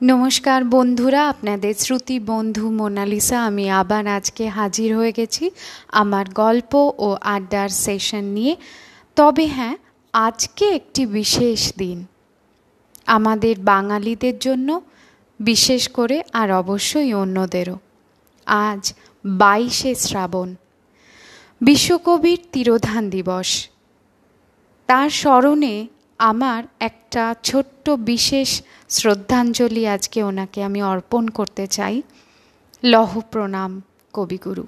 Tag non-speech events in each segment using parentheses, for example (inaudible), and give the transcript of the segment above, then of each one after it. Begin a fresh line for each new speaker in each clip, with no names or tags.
নমস্কার বন্ধুরা, আপনাদের শ্রুতি বন্ধু মোনালিসা, আমি আবার আজকে হাজির হয়ে গেছি আমার গল্প ও আড্ডার সেশন নিয়ে। তবে হ্যাঁ আজকে একটি বিশেষ দিন। আমাদের বাঙালিদের জন্য, বিশেষ করে আর অবশ্যই অন্যদেরও। আজ বাইশে শ্রাবণ, বিশ্বকবির তিরোধান দিবস। তার স্মরণে আমার একটা ছোট্ট বিশেষ শ্রদ্ধাঞ্জলি আজকে ওনাকে আমি অর্পণ করতে চাই। লহ প্রণাম, কবিগুরু।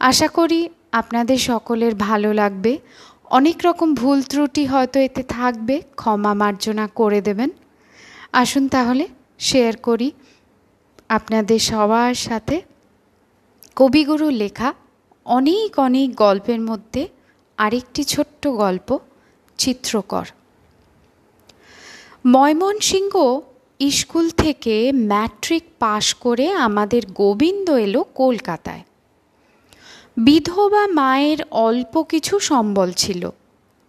আশা করি আপনাদের সকলের ভালো লাগবে। অনেক রকম ভুল ত্রুটি হয়তো এতে থাকবে, ক্ষমা মার্জনা করে দেবেন। আসুন তাহলে শেয়ার করি আপনাদের সবার সাথে। কবিগুরু লেখা অনেক অনেক গল্পের মধ্যে আরেকটি ছোট্ট গল্প, চিত্রকর। ময়মনসিংহ স্কুল থেকে ম্যাট্রিক পাশ করে আমাদের গোবিন্দ এলো কলকাতায়। বিধবা মায়ের অল্প কিছু সম্বল ছিল,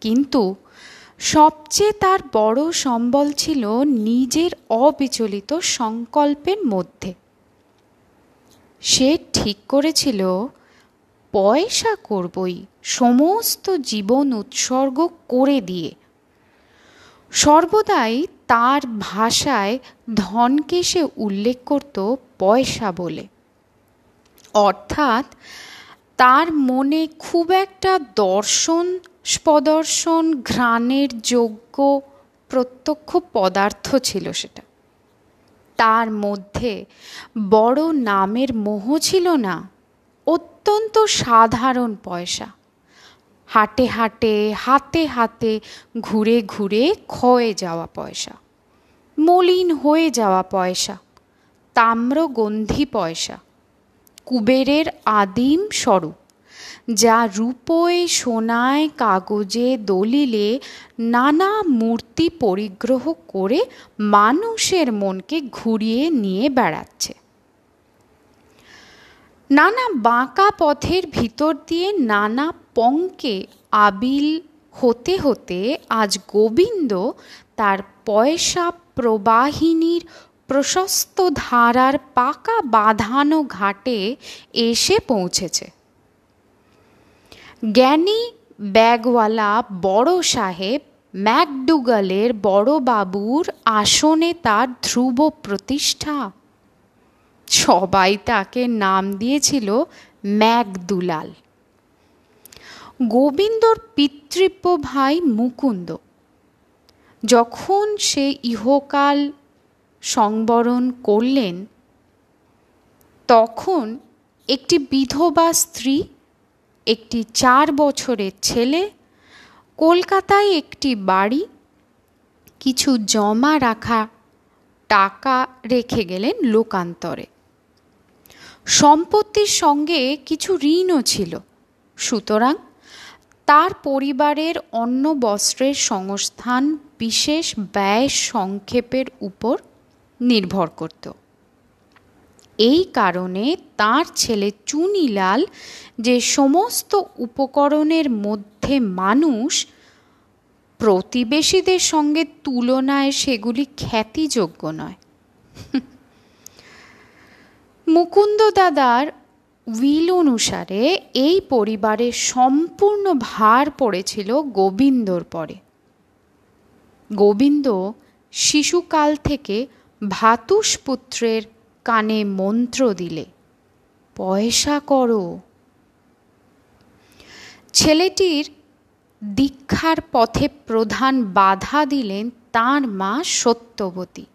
কিন্তু সবচেয়ে তার বড় সম্বল ছিল নিজের অবিচলিত সংকল্পের মধ্যে। সে ঠিক করেছিল, পয়সা করবই, সমস্ত জীবন উৎসর্গ করে দিয়ে সর্বদাই তার ভাষায় ধনকে সে উল্লেখ করত পয়সা বলে। অর্থাৎ তার মনে খুব একটা দর্শন, স্পদর্শন, ঘ্রাণের যোগ্য প্রত্যক্ষ পদার্থ ছিল সেটা। তার মধ্যে বড় নামের মোহ ছিল না, অত্যন্ত সাধারণ পয়সা। হাটে হাটে, হাতে হাতে ঘুরে ঘুরে ক্ষয়ে যাওয়া পয়সা, মলিন হয়ে যাওয়া পয়সা তাম্রগন্ধি পয়সা, কুবেরের আদিম স্বরূপ, যা রূপোয় সোনায় কাগজে দলিলে নানা মূর্তি পরিগ্রহ করে মানুষের মনকে ঘুরিয়ে নিয়ে বেড়াচ্ছে। নানা বাঁকা পথের ভিতর দিয়ে নানা পঙ্কে আবিল হতে হতে আজ গোবিন্দ তার পয়সা প্রবাহিনীর প্রশস্ত ধারার পাকা বাঁধানো ঘাটে এসে পৌঁছেছে। জ্ঞানী ব্যাগওয়ালা বড় সাহেব ম্যাকডুগালের বড়বাবুর আসনে তার ধ্রুব প্রতিষ্ঠা সবাই তাকে নাম দিয়েছিল ম্যাকদুলাল। গোবিন্দর পিতৃব্য ভাই মুকুন্দ। যখন সে ইহকাল সংবরণ করলেন, তখন একটি বিধবা স্ত্রী, একটি চার বছরের ছেলে, কলকাতায় একটি বাড়ি, কিছু জমা রাখা টাকা রেখে গেলেন লোকান্তরে। সম্পত্তির সঙ্গে কিছু ঋণও ছিল। সুতরাং তার পরিবারের অন্ন বস্ত্রের সংস্থান বিশেষ ব্যয় সংক্ষেপের উপর নির্ভর করত। এই কারণে তার ছেলে চুনিলাল যে সমস্ত উপকরণের মধ্যে মানুষ প্রতিবেশীদের সঙ্গে তুলনায় সেগুলি খ্যাতিযোগ্য নয়। মুকুন্দ দাদার উইল অনুসারে এই পরিবারের সম্পূর্ণ ভার পড়েছিল গোবিন্দর পরে। গোবিন্দ শিশুকাল থেকে ভাতুষপুত্রের কানে মন্ত্র দিলে, পয়সা করো। ছেলেটির দীক্ষার পথে প্রধান বাধা দিলেন তার মা সত্যবতী।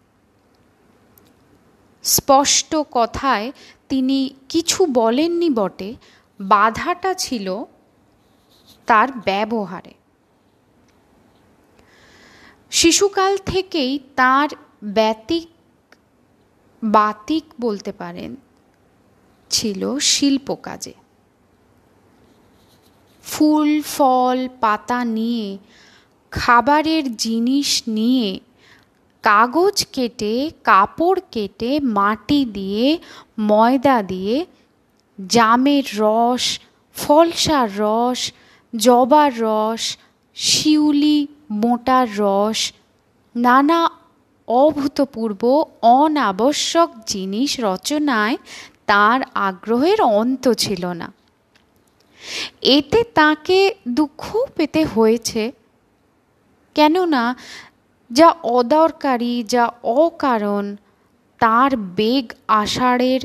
স্পষ্ট কথায় তিনি কিছু বলেননি বটে, বাধাটা ছিল তার ব্যবহারে। শিশুকাল থেকেই তার ব্যতিক, বাতিক বলতে পারেন, ছিল শিল্প কাজে। ফুল, ফল, পাতা নিয়ে, খাবারের জিনিস নিয়ে কাগজ কেটে, কাপড় কেটে, মাটি দিয়ে, ময়দা দিয়ে, জামের রস, ফলসার রস, জবার রস, শিউলি, মোটার রস, নানা অভূতপূর্ব, অনাবশ্যক জিনিস রচনায় তার আগ্রহের অন্ত ছিল না। এতে তাকে দুঃখ পেতে হয়েছে। কেননা যা অদরকারি, যা অকারণ, তার বেগ আষাঢ়ের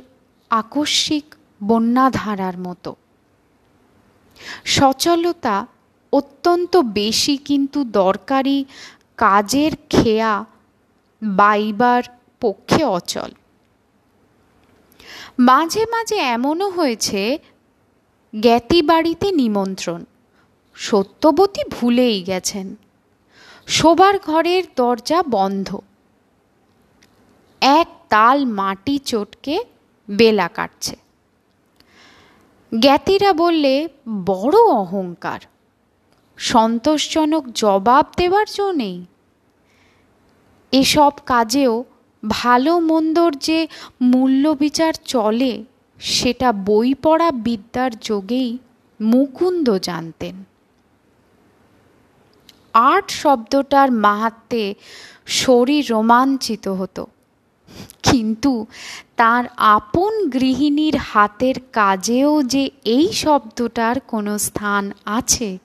আকস্মিক বন্যাধারার মতো। সচলতা অত্যন্ত বেশি কিন্তু দরকারি, কাজের খেয়া বাইবার পক্ষে অচল। মাঝে মাঝে এমনও হয়েছে জ্ঞাতি বাড়িতে নিমন্ত্রণ, সত্যবতী ভুলেই গেছেন। শোবার ঘরের দরজা বন্ধ। এক তাল মাটি চটকে বেলা কাটছে। জ্ঞাতিরা বললে, বড় অহংকার। সন্তোষজনক জবাব দেওয়ার জো নেই। এসব কাজেও ভালো মন্দর যে মূল্য বিচার চলে, সেটা বই পড়া বিদ্যার যোগেই মুকুন্দ জানতেন। আর্ট শব্দটার মাহাত্মে শরীর রোমাঞ্চিত হতো। কিন্তু তার আপন গৃহিণীর হাতের কাজেও যে এই শব্দটার কোনো স্থান আছে,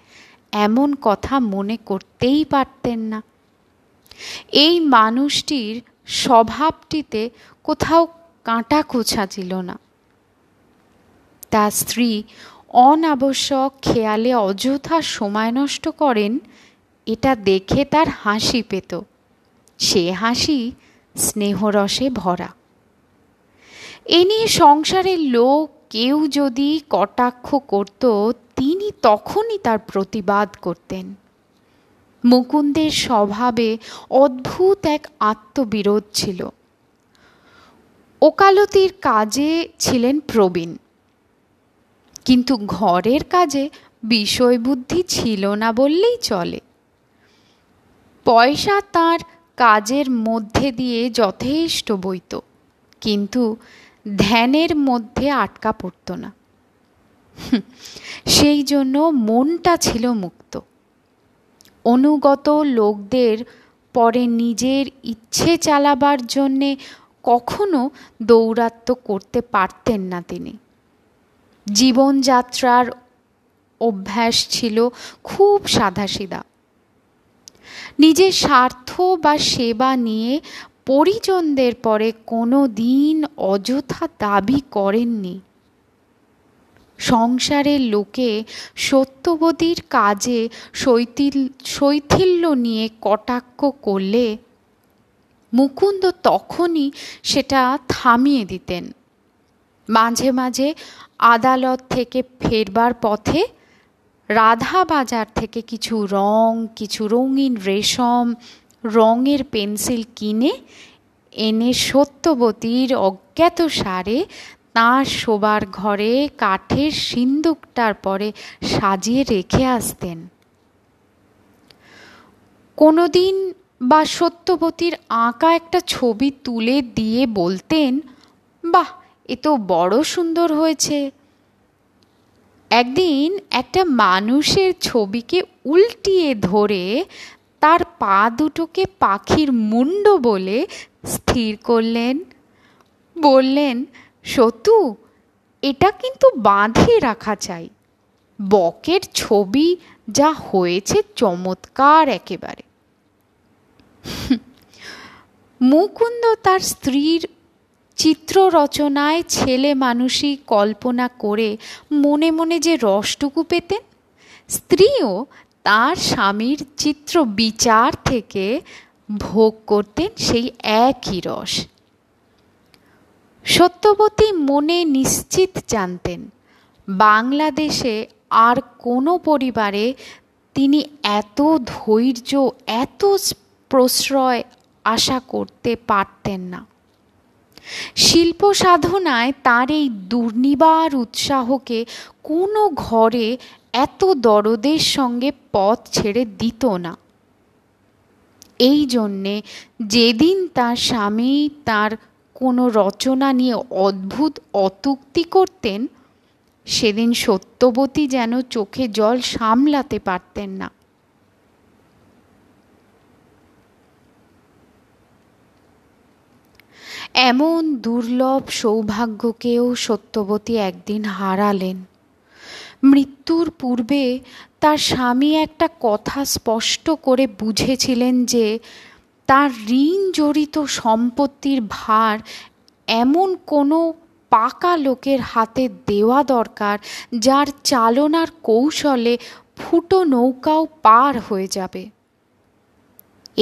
এমন কথা মনে করতেই পারতেন না। এই মানুষটির স্বভাবটিতে কোথাও কাঁটা কোছা ছিল না। তার স্ত্রী অনাবশ্যক খেয়ালে অযথা সময় নষ্ট করেন এটা দেখে তার হাসি পেত। সে হাসি স্নেহরসে ভরা। এ নিয়ে সংসারের লোক কেউ যদি কটাক্ষ করত, তিনি তখনই তার প্রতিবাদ করতেন। মুকুন্দের স্বভাবে অদ্ভুত এক আত্মবিরোধ ছিল। ওকালতির কাজে ছিলেন প্রবীণ। কিন্তু ঘরের কাজে বিষয়বুদ্ধি ছিল না বললেই চলে। পয়সা তার কাজের মধ্যে দিয়ে যথেষ্ট বইত কিন্তু ধ্যানের মধ্যে আটকা পড়ত না। সেই জন্য মনটা ছিল মুক্ত। অনুগত লোকদের পরে নিজের ইচ্ছে চালাবার জন্যে কখনো দৌরাত্ম করতে পারতেন না তিনি। জীবনযাত্রার অভ্যাস ছিল খুব সাদাসিধা। নিজের স্বার্থ বা সেবা নিয়ে পরিজনদের পরে কোনো দিন অযথা দাবি করেননি। সংসারের লোকে সত্যবতীর কাজে শৈথিল, শৈথিল্য নিয়ে কটাক্ষ করলে মুকুন্দ তখনই সেটা থামিয়ে দিতেন। মাঝে মাঝে আদালত থেকে ফেরবার পথে রাধা বাজার থেকে কিছু রং, কিছু রঙিন রেশম, রঙের পেন্সিল কিনে এনে সত্যবতীর অজ্ঞাত সারে তাঁর শোবার ঘরে কাঠের সিন্দুকটার পরে সাজিয়ে রেখে আসতেন। কোনোদিন বা সত্যবতীর আঁকা একটা ছবি তুলে দিয়ে বলতেন, বাহ, এ তো বড় সুন্দর হয়েছে। একদিন একটা মানুষের ছবিকে উল্টিয়ে ধরে তার পা দুটোকে পাখির মুন্ড বলে স্থির করলেন। বললেন সতু এটা কিন্তু বাঁধে রাখা চাই। বকের ছবি যা হয়েছে চমৎকার একেবারে। (laughs) মুকুন্দ তার স্ত্রীর চিত্র রচনায় ছেলে মানুষই কল্পনা করে মনে মনে যে রসটুকু পেতেন, স্ত্রীও তার স্বামীর চিত্র বিচার থেকে ভোগ করতেন সেই একই রস। সত্যবতী মনে নিশ্চিত জানতেন, বাংলাদেশে আর কোনো পরিবারে তিনি এত ধৈর্য, এত প্রশ্রয় আশা করতে পারতেন না। শিল্প সাধনায় তার এই দুর্নিবার উৎসাহকে কোনো ঘরে এত দরদের সঙ্গে পথ ছেড়ে দিত না। এই জন্যে যেদিন তার স্বামী তার কোনো রচনা নিয়ে অদ্ভুত অতুক্তি করতেন, সেদিন সত্যবতী যেন চোখে জল সামলাতে পারতেন না। এমন দুর্লভ সৌভাগ্যকেও সত্যবতী একদিন হারালেন। মৃত্যুর পূর্বে তার স্বামী একটা কথা স্পষ্ট করে বুঝেছিলেন যে তার ঋণ জড়িত সম্পত্তির ভার এমন কোনো পাকা লোকের হাতে দেওয়া দরকার যার চালনার কৌশলে ফুটো নৌকাও পার হয়ে যাবে।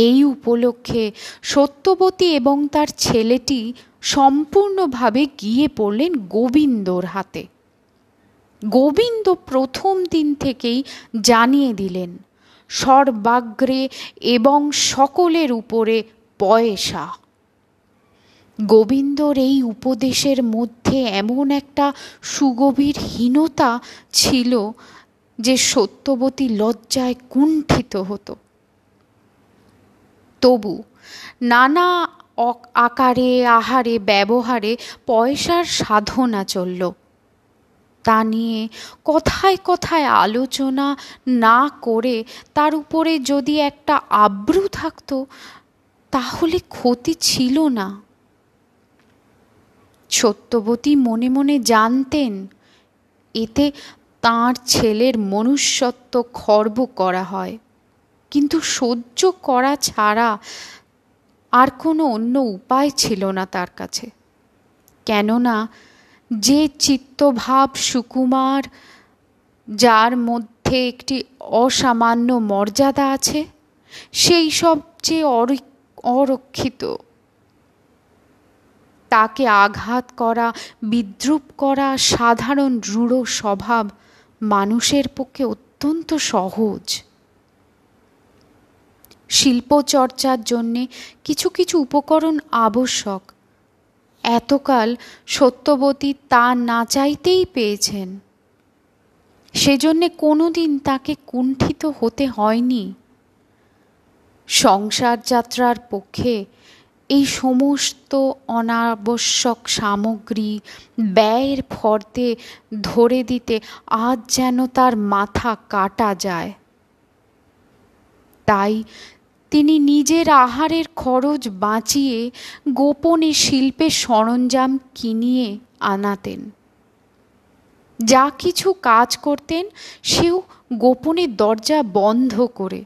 এই উপলক্ষে সত্যবতী এবং তার ছেলেটি সম্পূর্ণভাবে গিয়ে পড়লেন গোবিন্দর হাতে। গোবিন্দ প্রথম দিন থেকেই জানিয়ে দিলেন, সর্বাগ্রে এবং সকলের উপরে পয়সা। গোবিন্দর এই উপদেশের মধ্যে এমন একটা সুগভীর হীনতা ছিল যে সত্যবতী লজ্জায় কুণ্ঠিত হতো। তবু নানা আকারে, আহারে, ব্যবহারে পয়সার সাধনা চলল। তা নিয়ে কথায় কথায় আলোচনা না করে তার উপরে যদি একটা আব্রু থাকতো, তাহলে ক্ষতি ছিল না। সত্যবতী মনে মনে জানতেন, এতে তাঁর ছেলের মনুষ্যত্ব খর্ব করা হয়। কিন্তু সহ্য করা ছাড়া আর কোনো অন্য উপায় ছিল না তার কাছে। কেননা যে চিত্তভাব সুকুমার, যার মধ্যে একটি অসামান্য মর্যাদা আছে, সেই সবচেয়ে অরক্ষিত, তাকে আঘাত করা, বিদ্রুপ করা সাধারণ রূঢ় স্বভাব মানুষের পক্ষে অত্যন্ত সহজ। শিল্পচর্চার জন্যে কিছু কিছু উপকরণ আবশ্যক। এতকাল সত্যবতী তা না চাইতেই পেয়েছেন। সেজন্যে কোনো দিন তাকে কুণ্ঠিত হতে হয়নি। সংসার যাত্রার পক্ষে এই সমস্ত অনাবশ্যক সামগ্রী ব্যয়ের ফর্দে ধরে দিতে আজ যেন তার মাথা কাটা যায়। তাই তিনি নিজের আহারের খরচ বাঁচিয়ে গোপনে শিল্পের সরঞ্জাম কিনিয়ে আনাতেন। যা কিছু কাজ করতেন, সেও গোপনে দরজা বন্ধ করে।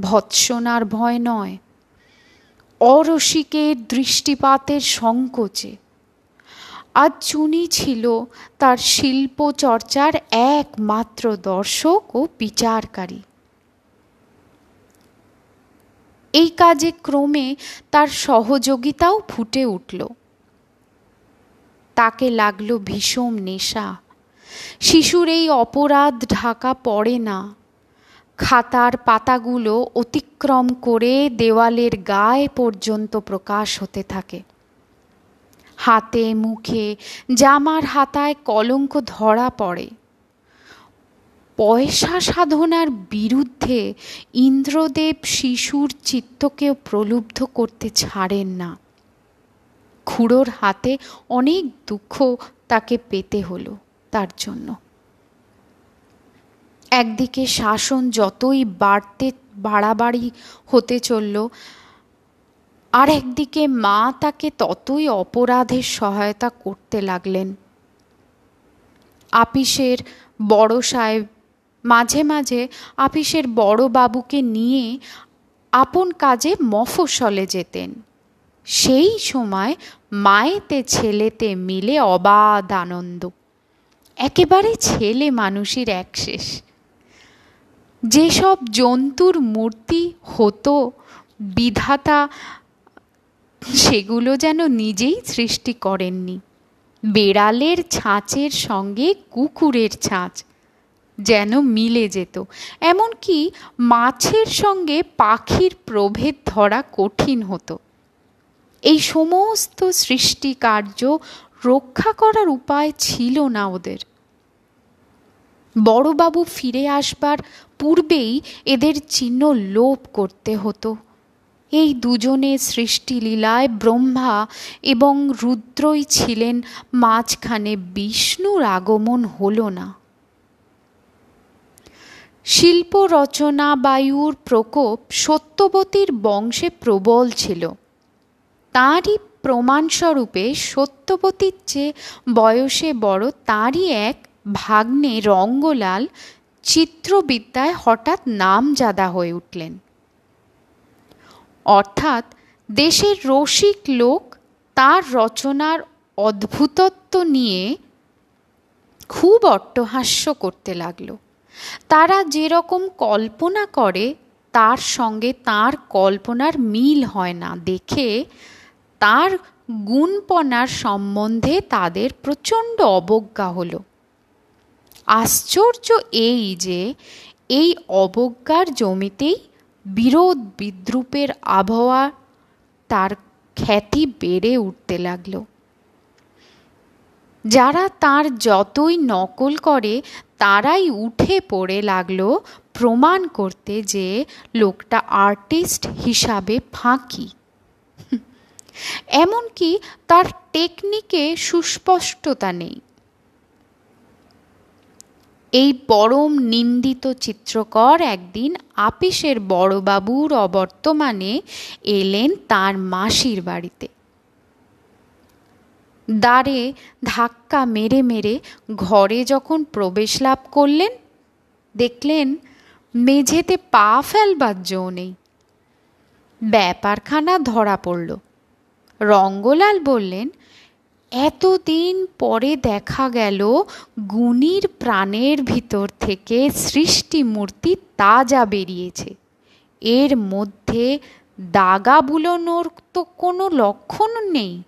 ভৎসনার ভয় নয়, অরসিকের দৃষ্টিপাতের সংকোচে। আজ চুনি ছিল তার শিল্প চর্চার একমাত্র দর্শক ও বিচারকারী। এই কাজে ক্রমে তার সহযোগিতাও ফুটে উঠল। তাকে লাগল ভীষণ নেশা। শিশুর এই অপরাধ ঢাকা পড়ে না। খাতার পাতাগুলো অতিক্রম করে দেওয়ালের গায়ে পর্যন্ত প্রকাশ হতে থাকে। হাতে, মুখে, জামার হাতায় কলঙ্ক ধরা পড়ে। পয়সা সাধনার বিরুদ্ধে ইন্দ্রদেব শিশুর চিত্তকেও প্রলুব্ধ করতে ছাড়েন না। খুড়োর হাতে অনেক দুঃখ তাকে পেতে হলো তার জন্য। একদিকে শাসন যতই বাড়তে, বাড়াবাড়ি হতে চলল, আর একদিকে মা তাকে ততই অপরাধের সহায়তা করতে লাগলেন। আপিসের বড় সাহেব মাঝে মাঝে আপিসের বড় বাবুকে নিয়ে আপন কাজে মফস্বলে যেতেন। সেই সময় মায়েতে ছেলেতে মিলে অবাধ আনন্দ। একেবারে ছেলে মানুষের এক শেষ যেসব জন্তুর মূর্তি হতো, বিধাতা সেগুলো যেন নিজেই সৃষ্টি করেননি। বেড়ালের ছাঁচের সঙ্গে কুকুরের ছাঁচ যেন মিলে যেত। এমনকি মাছের সঙ্গে পাখির প্রভেদ ধরা কঠিন হতো। এই সমস্ত সৃষ্টি কার্য রক্ষা করার উপায় ছিল না ওদের। বড়বাবু ফিরে আসবার পূর্বেই এদের চিহ্ন লোপ করতে হতো। এই দুজনের সৃষ্টিলীলায় ব্রহ্মা এবং রুদ্রই ছিলেন মাঝখানে বিষ্ণুর আগমন হলো না। শিল্প রচনা বায়ুর প্রকোপ সত্যবতীর বংশে প্রবল ছিল। তাঁরই প্রমাণস্বরূপে সত্যবতীর চেয়ে বয়সে বড় তারই এক ভাগ্নে রঙ্গলাল চিত্রবিদ্যায় হঠাৎ নামজাদা হয়ে উঠলেন। অর্থাৎ দেশের রসিক লোক তার রচনার অদ্ভুতত্ব নিয়ে খুব অট্টহাস্য করতে লাগল। তারা যেরকম কল্পনা করে, তার সঙ্গে তার কল্পনার মিল হয় না। দেখে তার গুণপনার সম্বন্ধে তাদের প্রচণ্ড অবজ্ঞা হলো। আশ্চর্য এই যে, এই অবজ্ঞার জমিতেই বিরোধ বিদ্রুপের আবহাওয়া তার খ্যাতি বেড়ে উঠতে লাগল। যারা তার যতই নকল করে তারাই উঠে পড়ে লাগল প্রমাণ করতে যে লোকটা আর্টিস্ট হিসাবে ফাঁকি। এমনকি তার টেকনিকে সুস্পষ্টতা নেই। এই পরম নিন্দিত চিত্রকর একদিন আপিসের বড়বাবুর অবর্তমানে এলেন তার মাসির বাড়িতে। দ্বারে ধাক্কা মেরে মেরে ঘরে যখন প্রবেশ লাভ করলেন, দেখলেন মেঝেতে পা ফেলবার জো নেই। ব্যাপারখানা ধরা পড়ল। রঙ্গলাল বললেন, এতদিন পরে দেখা গেল গুণীর প্রাণের ভিতর থেকে সৃষ্টি মূর্তি তাজা বেরিয়েছে। এর মধ্যে দাগা বুলোনোর তো কোনো লক্ষণ নেই।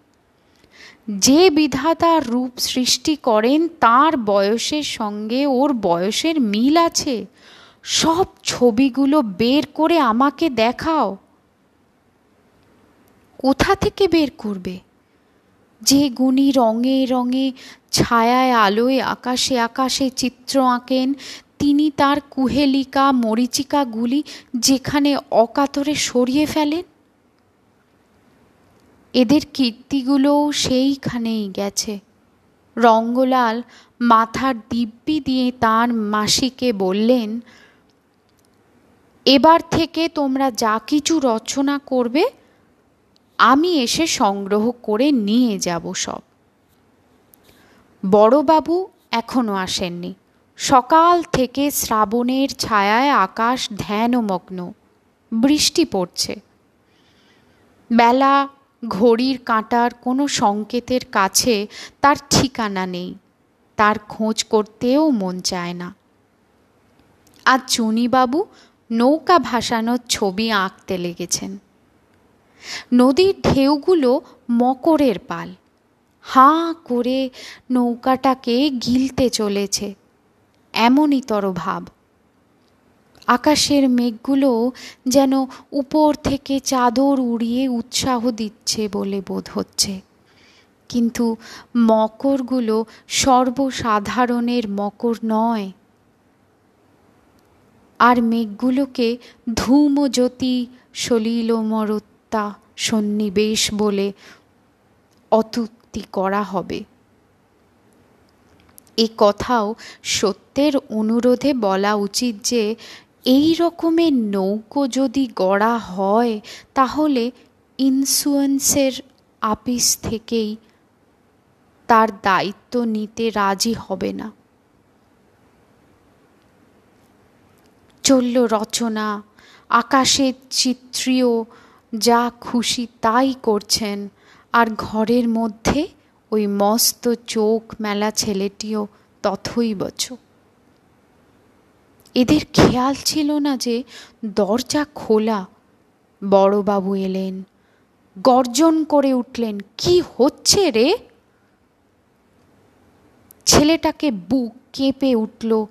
যে বিধাতা রূপ সৃষ্টি করেন, তার বয়সের সঙ্গে ওর বয়সের মিল আছে। সব ছবিগুলো বের করে আমাকে দেখাও। কোথা থেকে বের করবে? যে গুণী রঙে রঙে, ছায়ায় আলোয় আকাশে আকাশে চিত্র আঁকেন, তিনি তার কুহেলিকা মরিচিকাগুলি যেখানে অকাতরে সরিয়ে ফেলেন। এদের কীর্তিগুলোও সেইখানেই গেছে। রঙ্গলাল মাথার দিব্যি দিয়ে তার মাসিকে বললেন, এবার থেকে তোমরা যা কিছু রচনা করবে, আমি এসে সংগ্রহ করে নিয়ে যাব সব। বড়বাবু এখনও আসেননি। সকাল থেকে শ্রাবণের ছায়ায় আকাশ ধ্যানমগ্ন। বৃষ্টি পড়ছে। বেলা ঘড়ির কাঁটার কোনো সংকেতের কাছে তার ঠিকানা নেই। তার খোঁজ করতেও মন চায় না। আর চুনিবাবু নৌকা ভাসানোর ছবি আঁকতে লেগেছেন। নদীর ঢেউগুলো মকরের পাল। হাঁ করে নৌকাটাকে গিলতে চলেছে। এমনই তর ভাব আকাশের মেঘগুলো যেন উপর থেকে চাদর উড়িয়ে উৎসাহ দিচ্ছে বলে বোধ হচ্ছে। কিন্তু মকরগুলো সর্বসাধারণের মকর নয়। আর মেঘগুলোকে ধূমজ্যোতি সলিলমরত্তা সন্নিবেশ বলে অতুক্তি করা হবে। এ কথাও সত্যের অনুরোধে বলা উচিত যে এই রকমের নৌকো যদি গড়া হয়, তাহলে ইন্স্যুয়েন্সের আপিস থেকেই তার দায়িত্ব নিতে রাজি হবে না। চলল রচনা, আকাশের চিত্রীয় যা খুশি তাই করছেন, আর ঘরের মধ্যে ওই মস্ত চোখ মেলা ছেলেটিও তথই বছর এদের খেয়াল ছিল না যে দরজা খোলা। বড়বাবু এলেন। গর্জন করে উঠলেন, কি হচ্ছে রে? ছেলেটাকে বুক কেঁপে উঠল।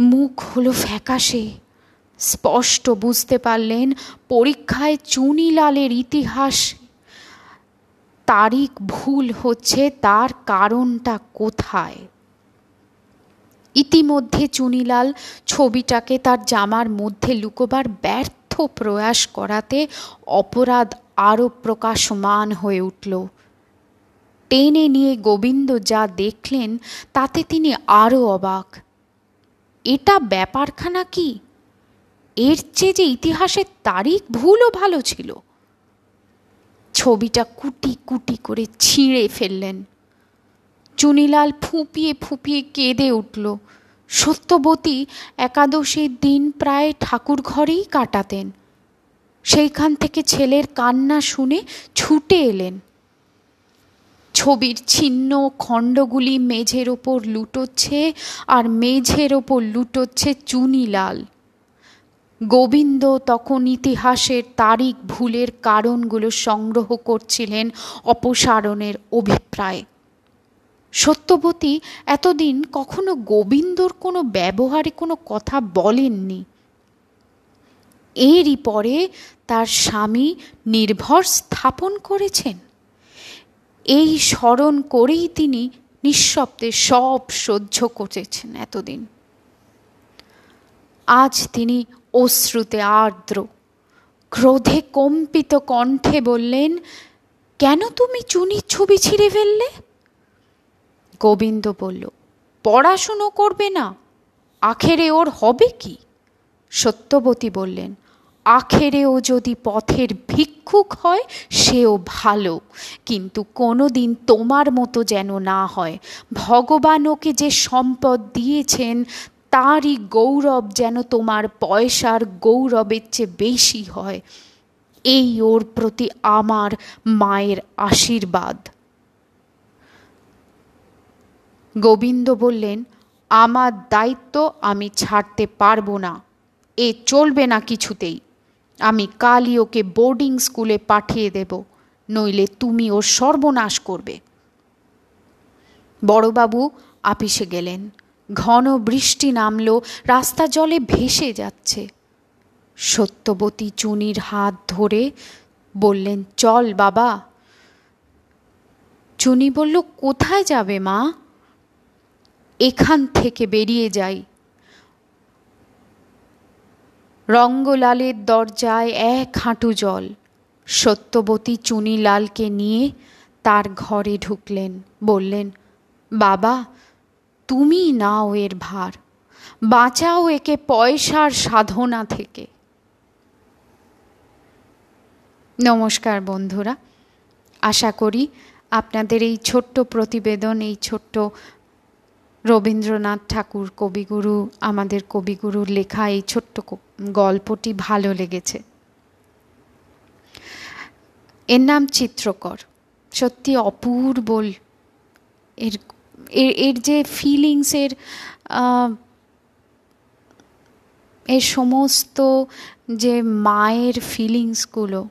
মুখ হলো ফ্যাকাশে। স্পষ্ট বুঝতে পারলেন, পরীক্ষায় চুনিলালের ইতিহাস। তারিখ ভুল হচ্ছে, তার কারণটা কোথায়? ইতিমধ্যে চুনিলাল ছবিটাকে তার জামার মধ্যে লুকোবার ব্যর্থ প্রয়াস করাতে অপরাধ আরও প্রকাশমান হয়ে উঠল। টেনে নিয়ে গোবিন্দ যা দেখলেন, তাতে তিনি আরও অবাক। এটা ব্যাপারখানা কি? এর চেয়ে যে ইতিহাসের তারিখ ভুলও ভালো ছিল। ছবিটা কুটি কুটি করে ছিঁড়ে ফেললেন। চুনিলাল ফুপিয়ে ফুপিয়ে কেঁদে উঠল। সত্যবতী একাদশীর দিন প্রায় ঠাকুর ঘরেই কাটাতেন। সেইখান থেকে ছেলের কান্না শুনে ছুটে এলেন। ছবির ছিন্ন খণ্ডগুলি মেঝের ওপর লুটোচ্ছে আর মেঝের ওপর লুটোচ্ছে চুনিলাল। গোবিন্দ তখন ইতিহাসের তারিখ ভুলের কারণগুলো সংগ্রহ করছিলেন অপসারণের অভিপ্রায়। সত্যবতী, এতদিন কখনো গোবিন্দর কোনো ব্যবহারে কোনো কথা বলেননি। এরই পরে তার স্বামী নির্ভর স্থাপন করেছেন। এই স্মরণ করেই তিনি নিঃশব্দে সব সহ্য করেছেন এতদিন। আজ তিনি অশ্রুতে আর্দ্র, ক্রোধে কম্পিত কণ্ঠে বললেন, কেন তুমি চুনির ছবি ছিঁড়ে ফেললে? গোবিন্দ বলল, পড়াশুনো করবে না, আখেরে ওর হবে কি? সত্যবতী বললেন আখেরেও যদি পথের ভিক্ষুক হয়, সেও ভালো। কিন্তু কোনো দিন তোমার মতো যেন না হয়। ভগবান ওকে যে সম্পদ দিয়েছেন, তারই গৌরব যেন তোমার পয়সার গৌরবের চেয়ে বেশি হয়। এই ওর প্রতি আমার মায়ের আশীর্বাদ। গোবিন্দ বললেন, আমার দায়িত্ব আমি ছাড়তে পারব না। এ চলবে না কিছুতেই। আমি কালই ওকে বোর্ডিং স্কুলে পাঠিয়ে দেব, নইলে তুমি ওর সর্বনাশ করবে। বড়বাবু আপিসে গেলেন। ঘন বৃষ্টি নামল, রাস্তা জলে ভেসে যাচ্ছে। সত্যবতী চুনির হাত ধরে বললেন, চল বাবা। চুনি বলল, কোথায় যাবে মা? এখান থেকে বেরিয়ে যাই। রঙ্গলালের দরজায় এক হাঁটু জল। সত্যবতী চুনিলালকে নিয়ে তার ঘরে ঢুকলেন, বললেন, বাবা, তুমি নাও এর ভার। বাঁচাও একে পয়সার সাধনা থেকে। নমস্কার বন্ধুরা, আশা করি আপনাদের এই ছোট্ট প্রতিবেদন, এই ছোট্ট রবীন্দ্রনাথ ঠাকুর কবিগুরু, আমাদের কবিগুরুর লেখা এই ছোট্ট গল্পটি ভালো লেগেছে। এর নাম চিত্রকর। সত্যি অপূর্ব এর এর যে ফিলিংসের এর সমস্ত যে মায়ের ফিলিংসগুলো